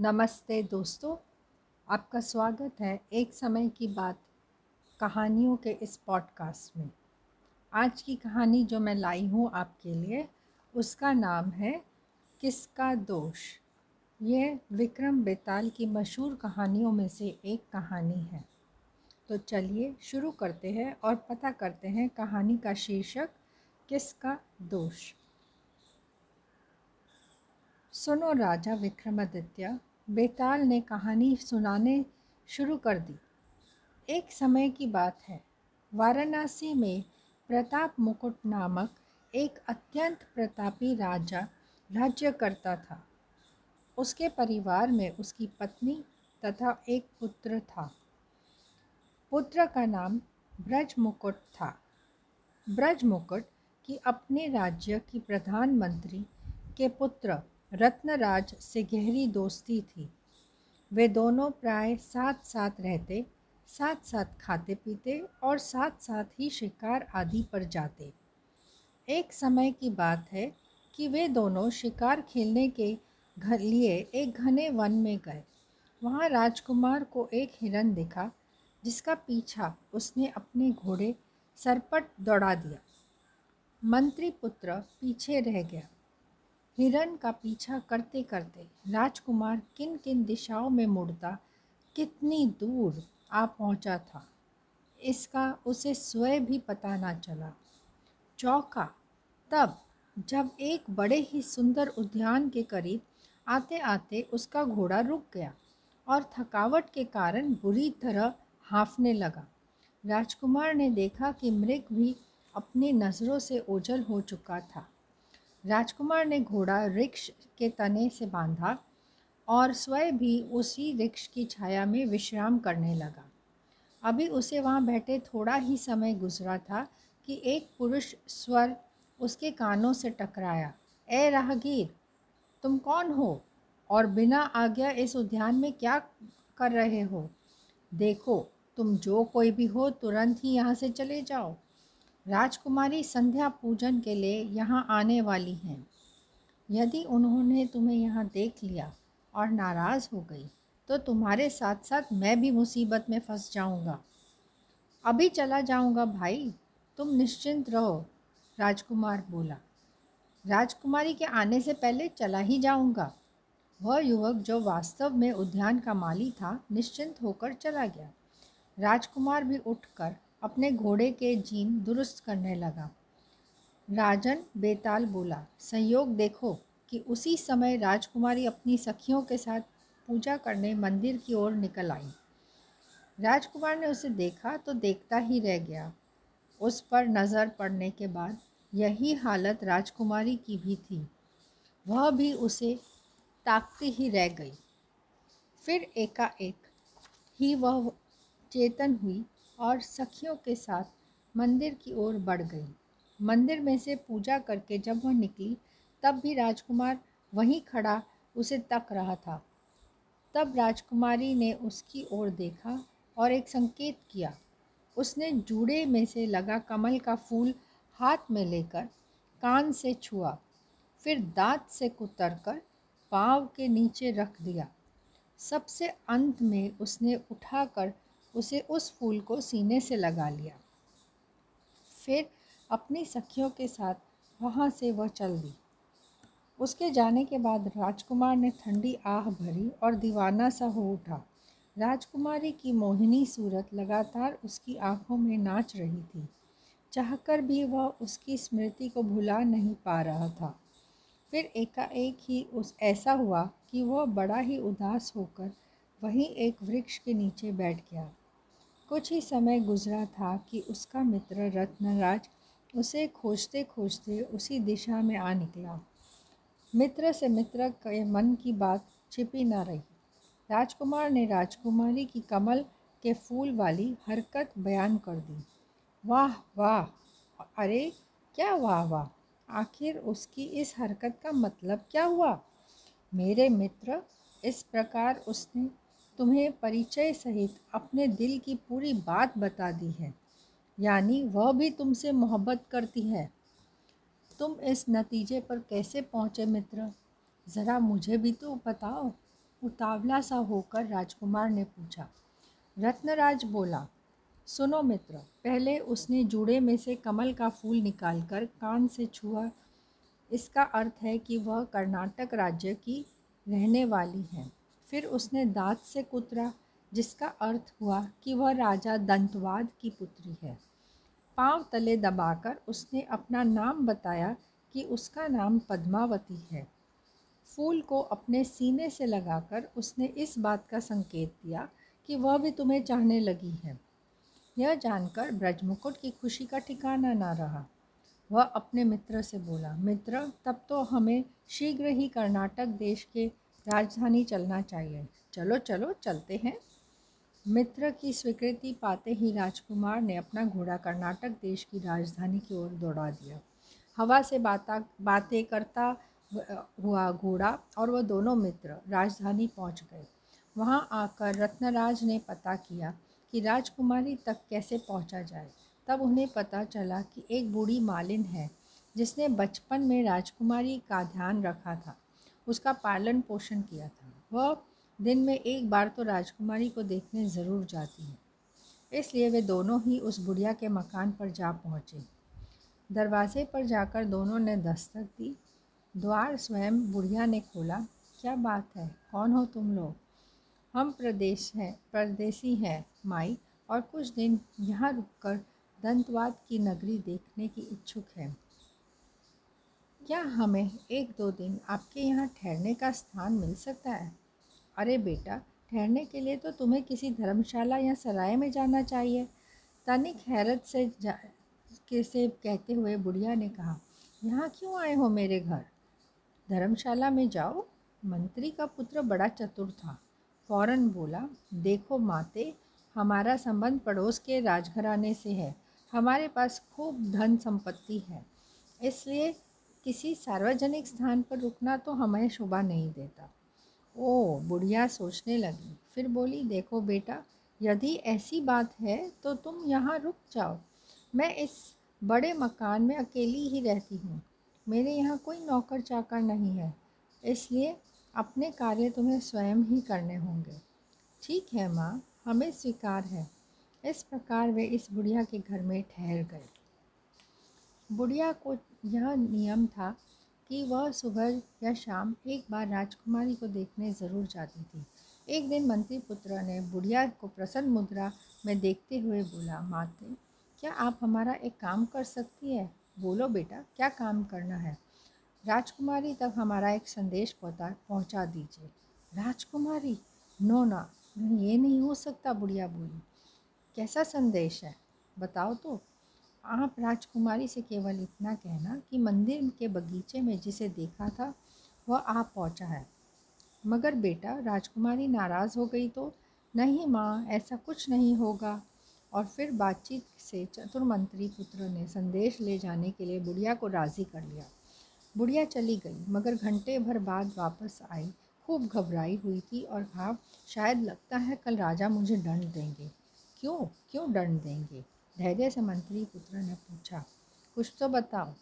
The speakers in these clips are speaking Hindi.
नमस्ते दोस्तों, आपका स्वागत है एक समय की बात कहानियों के इस पॉडकास्ट में। आज की कहानी जो मैं लाई हूँ आपके लिए, उसका नाम है किसका दोष। यह विक्रम बेताल की मशहूर कहानियों में से एक कहानी है। तो चलिए शुरू करते हैं और पता करते हैं कहानी का शीर्षक किसका दोष। सुनो राजा विक्रमादित्य, बेताल ने कहानी सुनाने शुरू कर दी। एक समय की बात है। वाराणसी में प्रताप मुकुट नामक एक अत्यंत प्रतापी राजा राज्य करता था। उसके परिवार में उसकी पत्नी तथा एक पुत्र था। पुत्र का नाम ब्रज मुकुट था। ब्रज मुकुट की अपने राज्य की प्रधानमंत्री के पुत्र रत्नराज से गहरी दोस्ती थी। वे दोनों प्राय साथ साथ रहते साथ साथ खाते पीते और साथ साथ ही शिकार आदि पर जाते। एक समय की बात है कि वे दोनों शिकार खेलने के घर लिए एक घने वन में गए। वहाँ राजकुमार को एक हिरन दिखा, जिसका पीछा उसने अपने घोड़े सरपट दौड़ा दिया। मंत्री पुत्र पीछे रह गया। हिरन का पीछा करते करते राजकुमार किन किन दिशाओं में मुड़ता, कितनी दूर आ पहुँचा था, इसका उसे स्वयं भी पता ना चला। चौका, तब जब एक बड़े ही सुंदर उद्यान के करीब आते आते उसका घोड़ा रुक गया और थकावट के कारण बुरी तरह हाँफने लगा। राजकुमार ने देखा कि मृग भी अपनी नज़रों से ओझल हो चुका था। राजकुमार ने घोड़ा वृक्ष के तने से बांधा और स्वयं भी उसी वृक्ष की छाया में विश्राम करने लगा। अभी उसे वहाँ बैठे थोड़ा ही समय गुजरा था कि एक पुरुष स्वर उसके कानों से टकराया, ए राहगीर, तुम कौन हो और बिना आज्ञा इस उद्यान में क्या कर रहे हो? देखो, तुम जो कोई भी हो तुरंत ही यहाँ से चले जाओ। राजकुमारी संध्या पूजन के लिए यहाँ आने वाली हैं। यदि उन्होंने तुम्हें यहाँ देख लिया और नाराज़ हो गई तो तुम्हारे साथ साथ मैं भी मुसीबत में फंस जाऊँगा। अभी चला जाऊँगा भाई, तुम निश्चिंत रहो, राजकुमार बोला। राजकुमारी के आने से पहले चला ही जाऊँगा। वह युवक जो वास्तव में उद्यान का माली था, निश्चिंत होकर चला गया। राजकुमार भी उठकर अपने घोड़े के जीन दुरुस्त करने लगा। राजन बेताल बोला, संयोग देखो कि उसी समय राजकुमारी अपनी सखियों के साथ पूजा करने मंदिर की ओर निकल आई। राजकुमार ने उसे देखा तो देखता ही रह गया। उस पर नज़र पड़ने के बाद यही हालत राजकुमारी की भी थी। वह भी उसे ताकती ही रह गई। फिर एकाएक ही वह चेतन हुई और सखियों के साथ मंदिर की ओर बढ़ गई। मंदिर में से पूजा करके जब वह निकली, तब भी राजकुमार वहीं खड़ा उसे तक रहा था। तब राजकुमारी ने उसकी ओर देखा और एक संकेत किया। उसने जूड़े में से लगा कमल का फूल हाथ में लेकर कान से छुआ, फिर दांत से कुतर कर पाँव के नीचे रख दिया। सबसे अंत में उसने उठाकर उसे उस फूल को सीने से लगा लिया। फिर अपनी सखियों के साथ वहाँ से वह चल दी। उसके जाने के बाद राजकुमार ने ठंडी आह भरी और दीवाना सा हो उठा। राजकुमारी की मोहिनी सूरत लगातार उसकी आँखों में नाच रही थी। चाहकर भी वह उसकी स्मृति को भुला नहीं पा रहा था। फिर एकाएक ही उस ऐसा हुआ कि वह बड़ा ही उदास होकर वहीं एक वृक्ष के नीचे बैठ गया। कुछ ही समय गुजरा था कि उसका मित्र रत्नराज उसे खोजते खोजते उसी दिशा में आ निकला। मित्र से मित्र के मन की बात छिपी ना रही। राजकुमार ने राजकुमारी की कमल के फूल वाली हरकत बयान कर दी। वाह वाह, अरे, क्या वाह वाह! आखिर उसकी इस हरकत का मतलब क्या हुआ? मेरे मित्र, इस प्रकार उसने तुम्हें परिचय सहित अपने दिल की पूरी बात बता दी है। यानी वह भी तुमसे मोहब्बत करती है। तुम इस नतीजे पर कैसे पहुँचे मित्र? ज़रा मुझे भी तो बताओ। उतावला सा होकर राजकुमार ने पूछा। रत्नराज बोला, सुनो मित्र, पहले उसने जूड़े में से कमल का फूल निकालकर कान से छुआ। इसका अर्थ है कि वह कर्नाटक राज्य की रहने वाली है। फिर उसने दांत से कुतरा, जिसका अर्थ हुआ कि वह राजा दंतवाद की पुत्री है। पाँव तले दबाकर उसने अपना नाम बताया कि उसका नाम पद्मावती है। फूल को अपने सीने से लगाकर उसने इस बात का संकेत दिया कि वह भी तुम्हें चाहने लगी है। यह जानकर ब्रजमुकुट की खुशी का ठिकाना ना रहा। वह अपने मित्र से बोला, मित्र, तब तो हमें शीघ्र ही कर्नाटक देश के राजधानी चलना चाहिए। चलो चलो, चलते हैं। मित्र की स्वीकृति पाते ही राजकुमार ने अपना घोड़ा कर्नाटक देश की राजधानी की ओर दौड़ा दिया। हवा से बाता, बातें करता हुआ घोड़ा और वह दोनों मित्र राजधानी पहुँच गए। वहाँ आकर रत्नराज ने पता किया कि राजकुमारी तक कैसे पहुँचा जाए। तब उन्हें पता चला कि एक बूढ़ी मालिन है, जिसने बचपन में राजकुमारी का ध्यान रखा था। उसका पालन पोषण किया था। वह दिन में एक बार तो राजकुमारी को देखने ज़रूर जाती है। इसलिए वे दोनों ही उस बुढ़िया के मकान पर जा पहुँचे। दरवाजे पर जाकर दोनों ने दस्तक दी। द्वार स्वयं बुढ़िया ने खोला। क्या बात है, कौन हो तुम लोग? हम प्रदेश हैं, परदेसी हैं, माई। और कुछ दिन यहाँ रुककर दंतवाद की नगरी देखने की इच्छुक है। क्या हमें एक दो दिन आपके यहाँ ठहरने का स्थान मिल सकता है? अरे बेटा, ठहरने के लिए तो तुम्हें किसी धर्मशाला या सराय में जाना चाहिए। तनिक हैरत से जा, के से कहते हुए बुढ़िया ने कहा, यहाँ क्यों आए हो मेरे घर? धर्मशाला में जाओ। मंत्री का पुत्र बड़ा चतुर था। फ़ौरन बोला, देखो माते, हमारा संबंध पड़ोस के राजघराने से है। हमारे पास खूब धन संपत्ति है। इसलिए किसी सार्वजनिक स्थान पर रुकना तो हमें शोभा नहीं देता। ओ, बुढ़िया सोचने लगी। फिर बोली, देखो बेटा, यदि ऐसी बात है तो तुम यहाँ रुक जाओ। मैं इस बड़े मकान में अकेली ही रहती हूँ। मेरे यहाँ कोई नौकर चाकर नहीं है। इसलिए अपने कार्य तुम्हें स्वयं ही करने होंगे। ठीक है माँ, हमें स्वीकार है। इस प्रकार वे इस बुढ़िया के घर में ठहर गए। बुढ़िया को यह नियम था कि वह सुबह या शाम एक बार राजकुमारी को देखने ज़रूर जाती थी। एक दिन मंत्री पुत्र ने बुढ़िया को प्रसन्न मुद्रा में देखते हुए बोला, माते, क्या आप हमारा एक काम कर सकती है? बोलो बेटा, क्या काम करना है? राजकुमारी तक हमारा एक संदेश पहुँचा पहुँचा दीजिए। राजकुमारी? नो ना, ये नहीं हो सकता, बुढ़िया बोली। कैसा संदेश है? बताओ तो। आप राजकुमारी से केवल इतना कहना कि मंदिर के बगीचे में जिसे देखा था, वह आप पहुँचा है। मगर बेटा, राजकुमारी नाराज़ हो गई तो? नहीं माँ, ऐसा कुछ नहीं होगा। और फिर बातचीत से चतुर मंत्री पुत्र ने संदेश ले जाने के लिए बुढ़िया को राज़ी कर लिया। बुढ़िया चली गई, मगर घंटे भर बाद वापस आई। खूब घबराई हुई थी और कहा शायद लगता है कल राजा मुझे दंड देंगे। क्यों? क्यों दंड देंगे? धैर्य से मंत्री पुत्र ने पूछा, कुछ तो बताओ।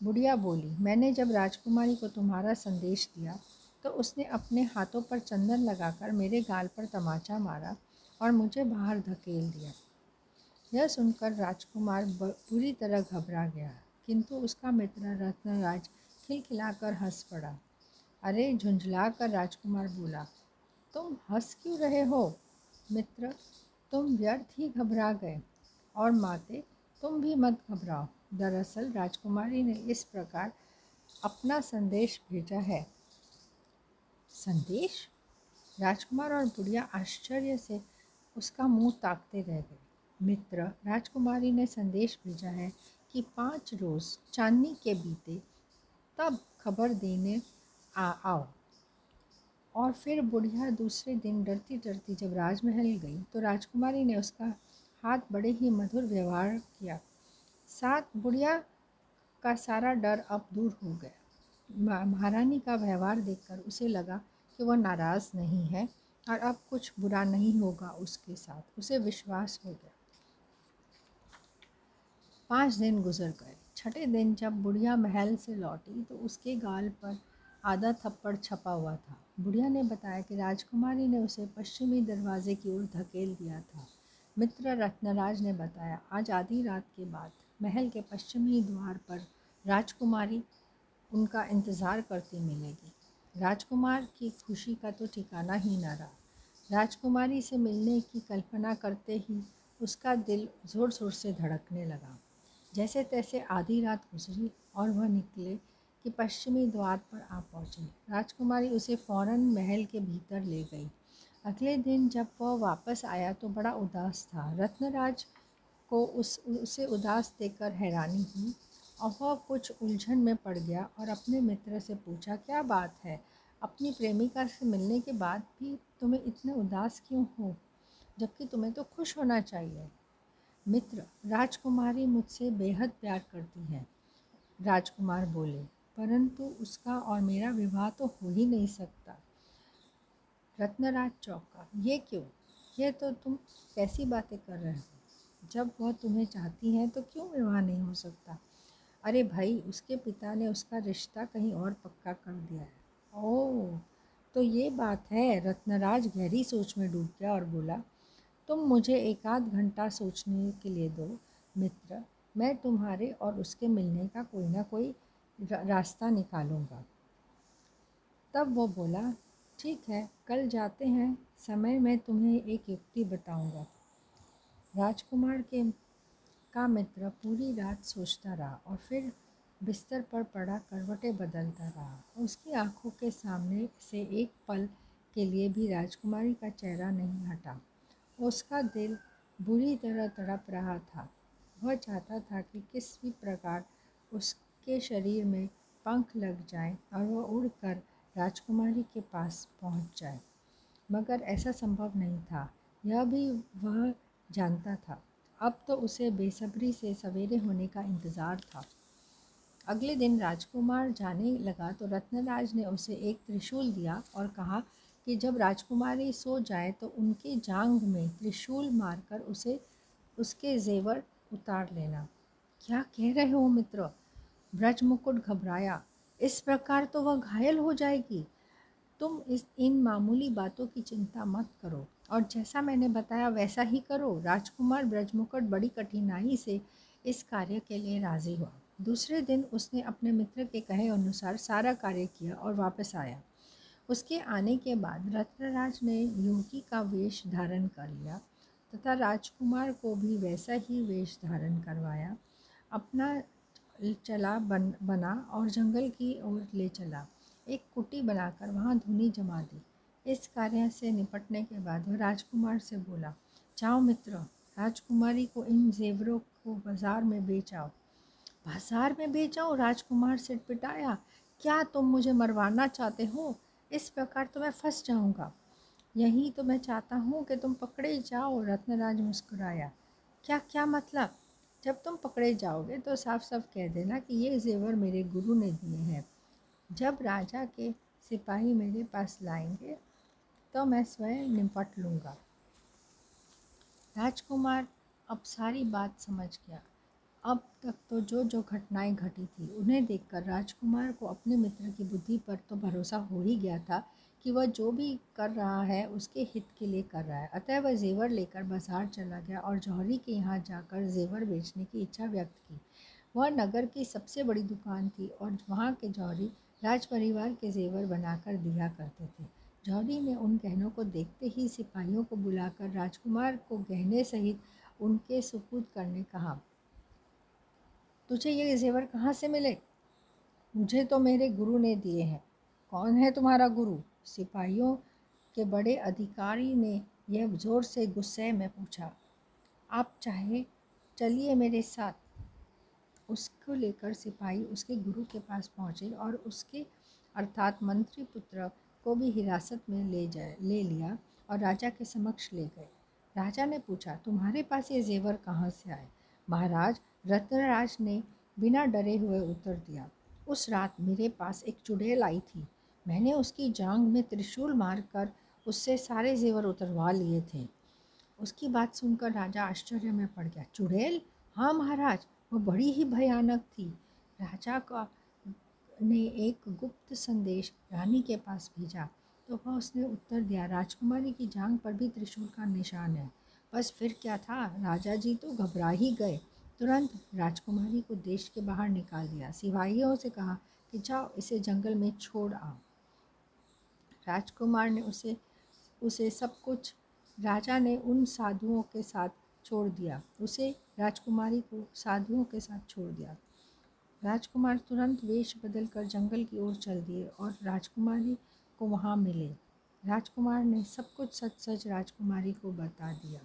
बुढ़िया बोली, मैंने जब राजकुमारी को तुम्हारा संदेश दिया तो उसने अपने हाथों पर चंदन लगाकर मेरे गाल पर तमाचा मारा और मुझे बाहर धकेल दिया। यह सुनकर राजकुमार बुरी तरह घबरा गया, किंतु उसका मित्र रत्नराज खिलखिलाकर हंस पड़ा। अरे झुंझला कर राजकुमार बोला, तुम हंस क्यों रहे हो? मित्र, तुम व्यर्थ ही घबरा गए। और माते, तुम भी मत घबराओ। दरअसल राजकुमारी ने इस प्रकार अपना संदेश भेजा है। संदेश? राजकुमार और बुढ़िया आश्चर्य से उसका मुँह ताकते रह गए। मित्र, राजकुमारी ने संदेश भेजा है कि पाँच रोज़ चांदनी के बीते, तब खबर देने आ, आओ। और फिर बुढ़िया दूसरे दिन डरती डरती जब राजमहल गई तो राजकुमारी ने उसका हाथ बड़े ही मधुर व्यवहार किया। साथ बुढ़िया का सारा डर अब दूर हो गया। महारानी का व्यवहार देखकर उसे लगा कि वह नाराज़ नहीं है और अब कुछ बुरा नहीं होगा उसके साथ, उसे विश्वास हो गया। पाँच दिन गुजर गए। छठे दिन जब बुढ़िया महल से लौटी तो उसके गाल पर आधा थप्पड़ छपा हुआ था। बुढ़िया ने बताया कि राजकुमारी ने उसे पश्चिमी दरवाजे की ओर धकेल दिया था। मित्र रत्नराज ने बताया, आज आधी रात के बाद महल के पश्चिमी द्वार पर राजकुमारी उनका इंतज़ार करती मिलेगी। राजकुमार की खुशी का तो ठिकाना ही न रहा। राजकुमारी से मिलने की कल्पना करते ही उसका दिल ज़ोर ज़ोर से धड़कने लगा। जैसे तैसे आधी रात गुजरी और वह निकले कि पश्चिमी द्वार पर आ पहुँचे। राजकुमारी उसे फ़ौरन महल के भीतर ले गई। अगले दिन जब वह वापस आया तो बड़ा उदास था। रत्नराज को उस, उसे उदास देखकर हैरानी हुई और वह कुछ उलझन में पड़ गया और अपने मित्र से पूछा, क्या बात है? अपनी प्रेमिका से मिलने के बाद भी तुम्हें इतने उदास क्यों हो? जबकि तुम्हें तो खुश होना चाहिए। मित्र, राजकुमारी मुझसे बेहद प्यार करती है। राजकुमार बोले, परंतु उसका और मेरा विवाह तो हो ही नहीं सकता। रत्नराज चौका, ये क्यों? ये तो तुम कैसी बातें कर रहे हो? जब वह तुम्हें चाहती हैं तो क्यों विवाह नहीं हो सकता? अरे भाई, उसके पिता ने उसका रिश्ता कहीं और पक्का कर दिया है। ओह तो ये बात है। रत्नराज गहरी सोच में डूब गया और बोला, तुम मुझे एक आध घंटा सोचने के लिए दो, मित्र। मैं तुम्हारे और उसके मिलने का कोई ना कोई रास्ता निकालूँगा। तब वो बोला ठीक है, कल जाते हैं। समय मैं तुम्हें एक युक्ति बताऊँगा। राजकुमार के का मित्र पूरी रात सोचता रहा और फिर बिस्तर पर पड़ा करवटें बदलता रहा। उसकी आँखों के सामने से एक पल के लिए भी राजकुमारी का चेहरा नहीं हटा। उसका दिल बुरी तरह तड़प रहा था। वह चाहता था कि किस भी प्रकार उसके शरीर में पंख लग जाए और वह उड़कर राजकुमारी के पास पहुँच जाए। मगर ऐसा संभव नहीं था। यह भी वह जानता था। अब तो उसे बेसब्री से सवेरे होने का इंतज़ार था। अगले दिन राजकुमार जाने लगा तो रत्नराज ने उसे एक त्रिशूल दिया और कहा कि जब राजकुमारी सो जाए तो उनके जांग में त्रिशूल मारकर उसे, उसके जेवर उतार लेना। क्या कह रहे हो मित्र? ब्रज मुकुट घबराया। इस प्रकार तो वह घायल हो जाएगी। तुम इस, इन मामूली बातों की चिंता मत करो। और जैसा मैंने बताया, वैसा ही करो। राजकुमार ब्रजमुकट बड़ी कठिनाई से इस कार्य के लिए राज़ी हुआ। दूसरे दिन उसने अपने मित्र के कहे अनुसार सारा कार्य किया और वापस आया। उसके आने के बाद रत्नराज ने योगी का वेश धारण कर लिया तथा राजकुमार को भी वैसा ही वेश धारण करवाया। अपना चला बन, बना और जंगल की ओर ले चला। एक कुटी बनाकर वहाँ धुनी जमा दी। इस कार्य से निपटने के बाद वह राजकुमार से बोला, जाओ मित्र, राजकुमारी को इन जेवरों को बाज़ार में बेचाओ। बाज़ार में बेचाओ? राजकुमार से पिटाया। क्या तुम मुझे मरवाना चाहते हो? इस प्रकार तो मैं फंस जाऊँगा। यही तो मैं चाहता हूँ कि तुम पकड़े जाओ, रत्नराज मुस्कुराया। क्या क्या मतलब? जब तुम पकड़े जाओगे तो साफ़ साफ़ कह देना कि ये जेवर मेरे गुरु ने दिए हैं। जब राजा के सिपाही मेरे पास लाएँगे तो मैं स्वयं निपट लूँगा। राजकुमार अब सारी बात समझ गया। अब तक तो जो जो घटनाएँ घटी थी, उन्हें देखकर राजकुमार को अपने मित्र की बुद्धि पर तो भरोसा हो ही गया था कि वह जो भी कर रहा है, उसके हित के लिए कर रहा है। अतः वह जेवर लेकर बाज़ार चला गया और जौहरी के यहाँ जाकर जेवर बेचने की इच्छा व्यक्त की। वह नगर की सबसे बड़ी दुकान थी और वहाँ के जौहरी राज परिवार के जेवर बनाकर दिया करते थे। जौहरी ने उन गहनों को देखते ही सिपाहियों को बुलाकर राजकुमार को गहने सहित उनके सुपुर्द करने कहा, तुझे ये जेवर कहाँ से मिले? मुझे तो मेरे गुरु ने दिए हैं। कौन है तुम्हारा गुरु? सिपाहियों के बड़े अधिकारी ने यह ज़ोर से गुस्से में पूछा, आप चाहे, चलिए मेरे साथ। उसको लेकर सिपाही उसके गुरु के पास पहुँचे और उसके, अर्थात मंत्री पुत्र को भी हिरासत में ले जाए, ले लिया और राजा के समक्ष ले गए। राजा ने पूछा, तुम्हारे पास ये जेवर कहाँ से आए? महाराज, रत्नराज ने बिना डरे हुए उत्तर दिया। उस रात मेरे पास एक चुड़ैल आई थी। मैंने उसकी जांग में त्रिशूल मारकर उससे सारे जेवर उतरवा लिए थे। उसकी बात सुनकर राजा आश्चर्य में पड़ गया। चुड़ैल? हाँ महाराज, वो बड़ी ही भयानक थी। राजा का ने एक गुप्त संदेश रानी के पास भेजा। तो वह उसने उत्तर दिया, राजकुमारी की जांग पर भी त्रिशूल का निशान है। बस फिर क्या था? राजा जी तो घबरा ही गए। तुरंत राजकुमारी को देश के बाहर निकाल दिया। सिपाहियों से कहा कि जाओ, इसे जंगल में छोड़ आओ। राजकुमार ने उसे उसे सब कुछ, राजा ने उन साधुओं के साथ छोड़ दिया। उसे राजकुमारी को साधुओं के साथ छोड़ दिया। राजकुमार तुरंत वेश बदल कर जंगल की ओर चल दिए और राजकुमारी को वहाँ मिले। राजकुमार ने सब कुछ सच सच राजकुमारी को बता दिया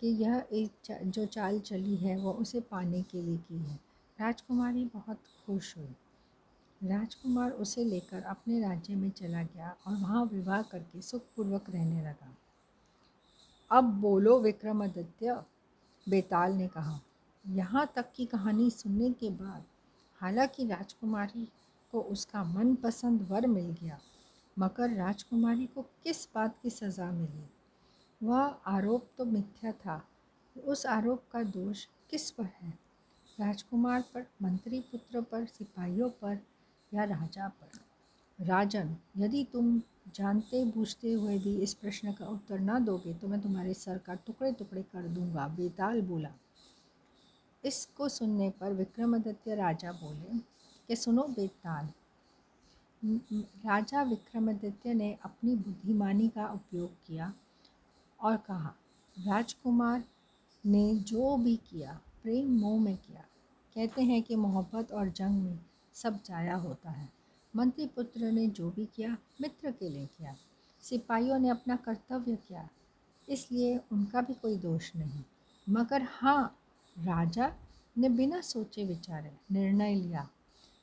कि यह एक जो चाल चली है, वह उसे पाने के लिए की है। राजकुमारी बहुत खुश हुई। राजकुमार उसे लेकर अपने राज्य में चला गया और वहाँ विवाह करके सुखपूर्वक रहने लगा। अब बोलो विक्रमादित्य, बेताल ने कहा, यहाँ तक की कहानी सुनने के बाद हालाँकि राजकुमारी को उसका मनपसंद वर मिल गया, मगर राजकुमारी को किस बात की सज़ा मिली? वह आरोप तो मिथ्या था उस आरोप का दोष किस पर है? राजकुमार पर, मंत्री पुत्र पर, सिपाहियों पर या राजा पर। राजन, यदि तुम जानते बूझते हुए भी इस प्रश्न का उत्तर न दोगे तो मैं तुम्हारे सर का टुकड़े टुकड़े कर दूँगा, बेताल बोला। इसको सुनने पर विक्रमादित्य राजा बोले, कि सुनो बेताल राजा विक्रमादित्य ने अपनी बुद्धिमानी का उपयोग किया और कहा, राजकुमार ने जो भी किया, प्रेम मोह में किया। कहते हैं कि मोहब्बत और जंग में सब जाया होता है। मंत्री पुत्र ने जो भी किया, मित्र के लिए किया। सिपाहियों ने अपना कर्तव्य किया, इसलिए उनका भी कोई दोष नहीं। मगर हाँ राजा ने बिना सोचे विचारे निर्णय लिया।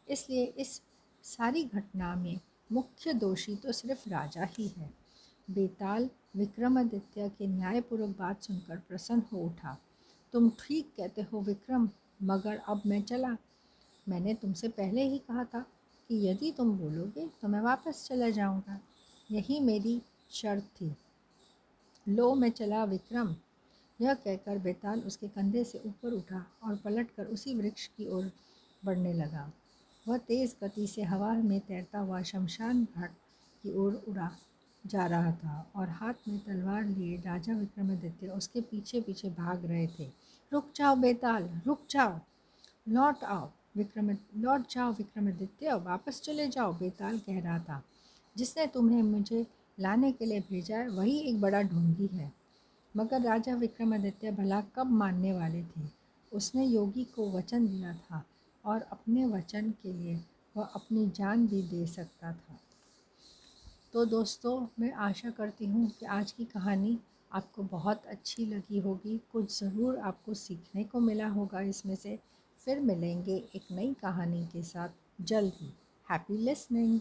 इसलिए इस सारी घटना में मुख्य दोषी तो सिर्फ़ राजा ही है। बेताल विक्रमादित्य के न्यायपूर्वक बात सुनकर प्रसन्न हो उठा। तुम ठीक कहते हो विक्रम, मगर अब मैं चला मैंने तुमसे पहले ही कहा था कि यदि तुम बोलोगे तो मैं वापस चला जाऊँगा। यही मेरी शर्त थी। लो मैं चला विक्रम। यह कहकर बेताल उसके कंधे से ऊपर उठा और पलटकर उसी वृक्ष की ओर बढ़ने लगा। वह तेज़ गति से हवा में तैरता हुआ शमशान घाट की ओर उड़ा जा रहा था और हाथ में तलवार लिए राजा विक्रमादित्य उसके पीछे पीछे भाग रहे थे। रुक जाओ बेताल, रुक जाओ। लौट आओ। विक्रम लौट जाओ विक्रमादित्य वापस चले जाओ बेताल कह रहा था, जिसने तुम्हें मुझे लाने के लिए भेजा है, वही एक बड़ा ढोंगी है। मगर राजा विक्रमादित्य भला कब मानने वाले थे? उसने योगी को वचन दिया था, और अपने वचन के लिए वह अपनी जान भी दे सकता था। तो दोस्तों, मैं आशा करती हूँ कि आज की कहानी आपको बहुत अच्छी लगी होगी। कुछ ज़रूर आपको सीखने को मिला होगा इसमें से। फिर मिलेंगे एक नई कहानी के साथ। जल्द ही। Happy listening